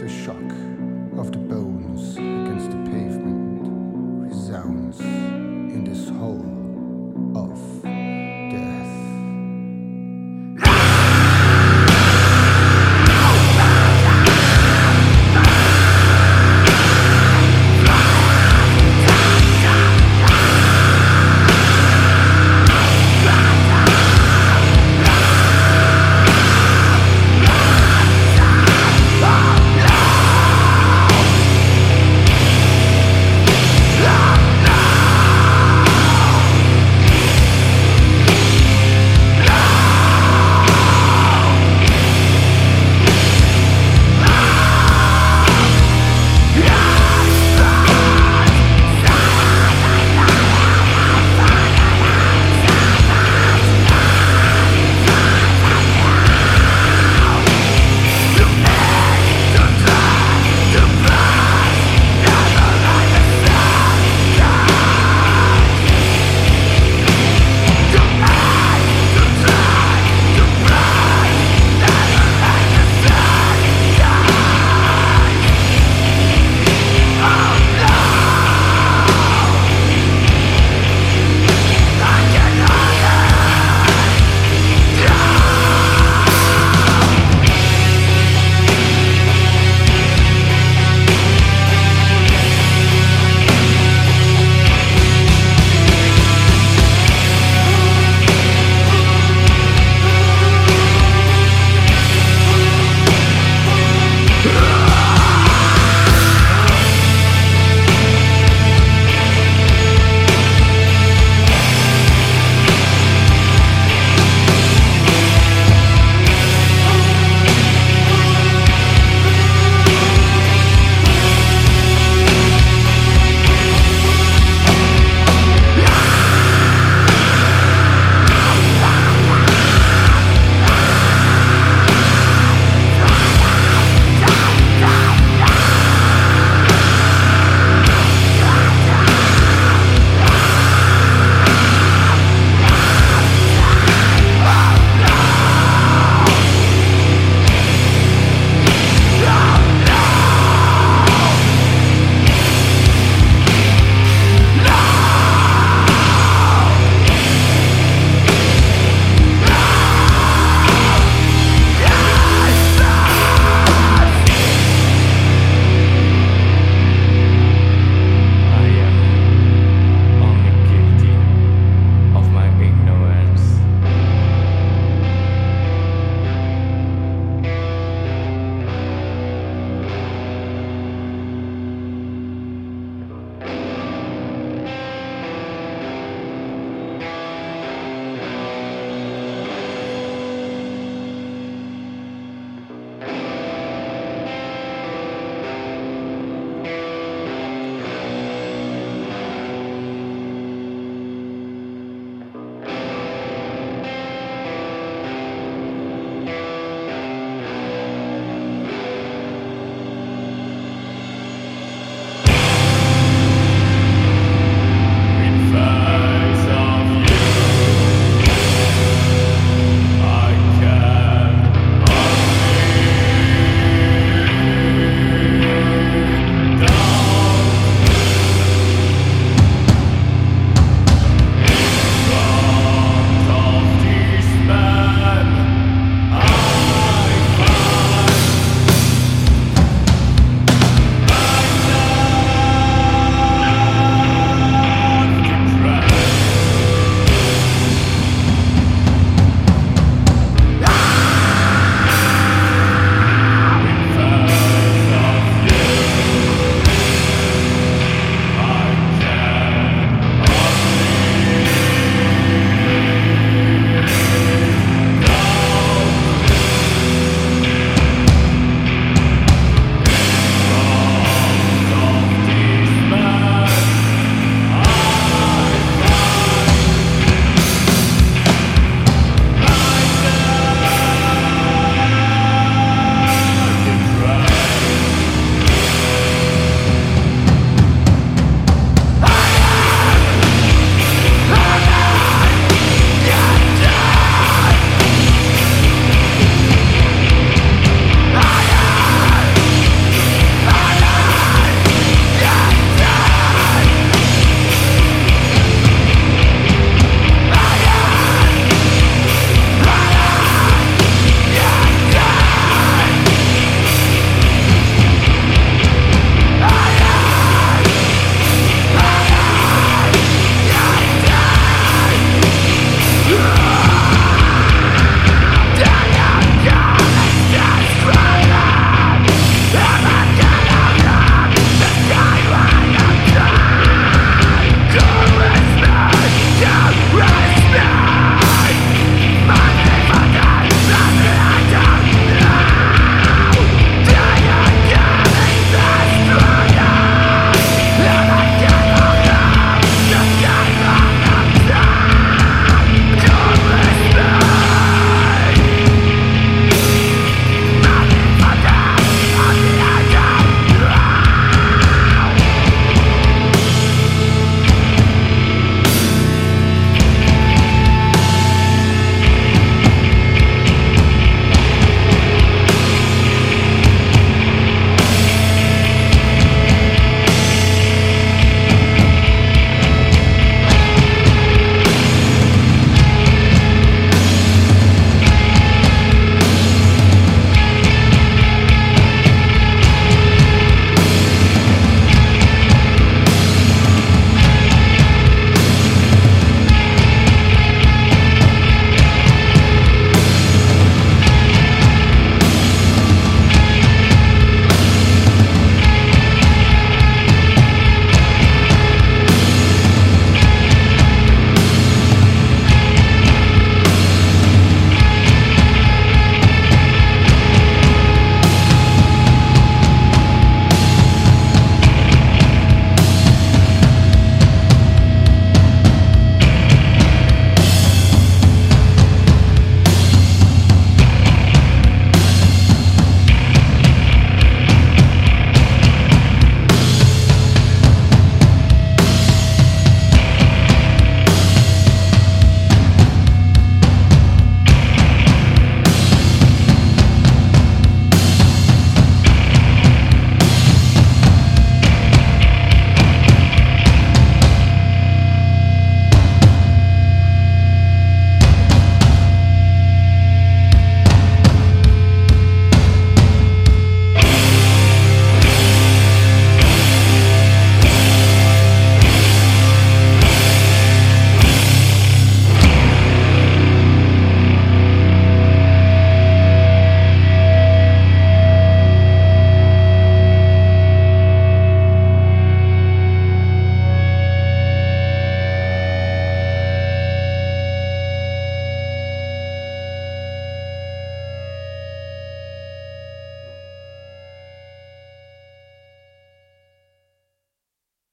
The shock of the bones against the pavement resounds in this hole.